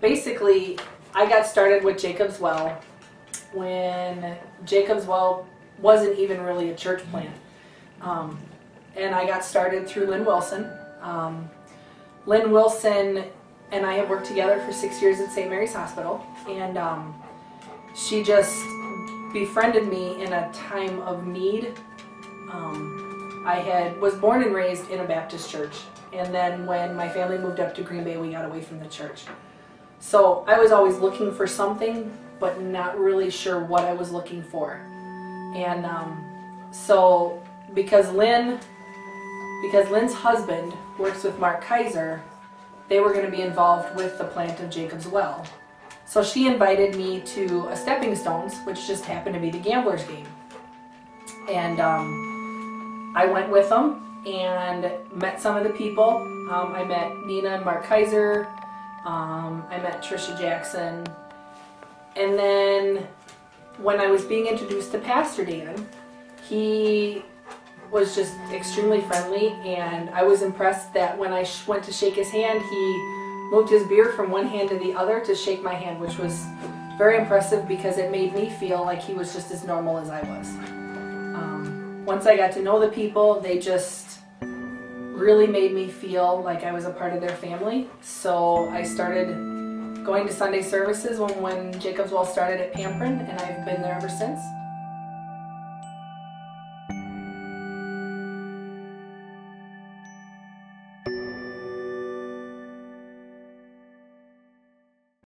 basically, I got started with Jacob's Well when Jacob's Well wasn't even really a church plant. Um, and I got started through Lynn Wilson. Um, Lynn Wilson and I have worked together for six years at St. Mary's Hospital, and um, she just befriended me in a time of need. Um, I had was born and raised in a Baptist church, and then when my family moved up to Green Bay, we got away from the church. So I was always looking for something, but not really sure what I was looking for. And um, so because Lynn, because Lynn's husband works with Mark Kaiser, they were going to be involved with the plant of Jacob's Well. So she invited me to a Stepping Stones, which just happened to be the Gamblers game. And um, I went with them and met some of the people. Um, I met Nina and Mark Kaiser. Um, I met Trisha Jackson. And then when I was being introduced to Pastor Dan, he was just extremely friendly, and I was impressed that when I went to shake his hand, he moved his beard from one hand to the other to shake my hand, which was very impressive because it made me feel like he was just as normal as I was. Um, once I got to know the people, they just really made me feel like I was a part of their family. So I started going to Sunday services when, when Jacob's started at Pamprin, and I've been there ever since.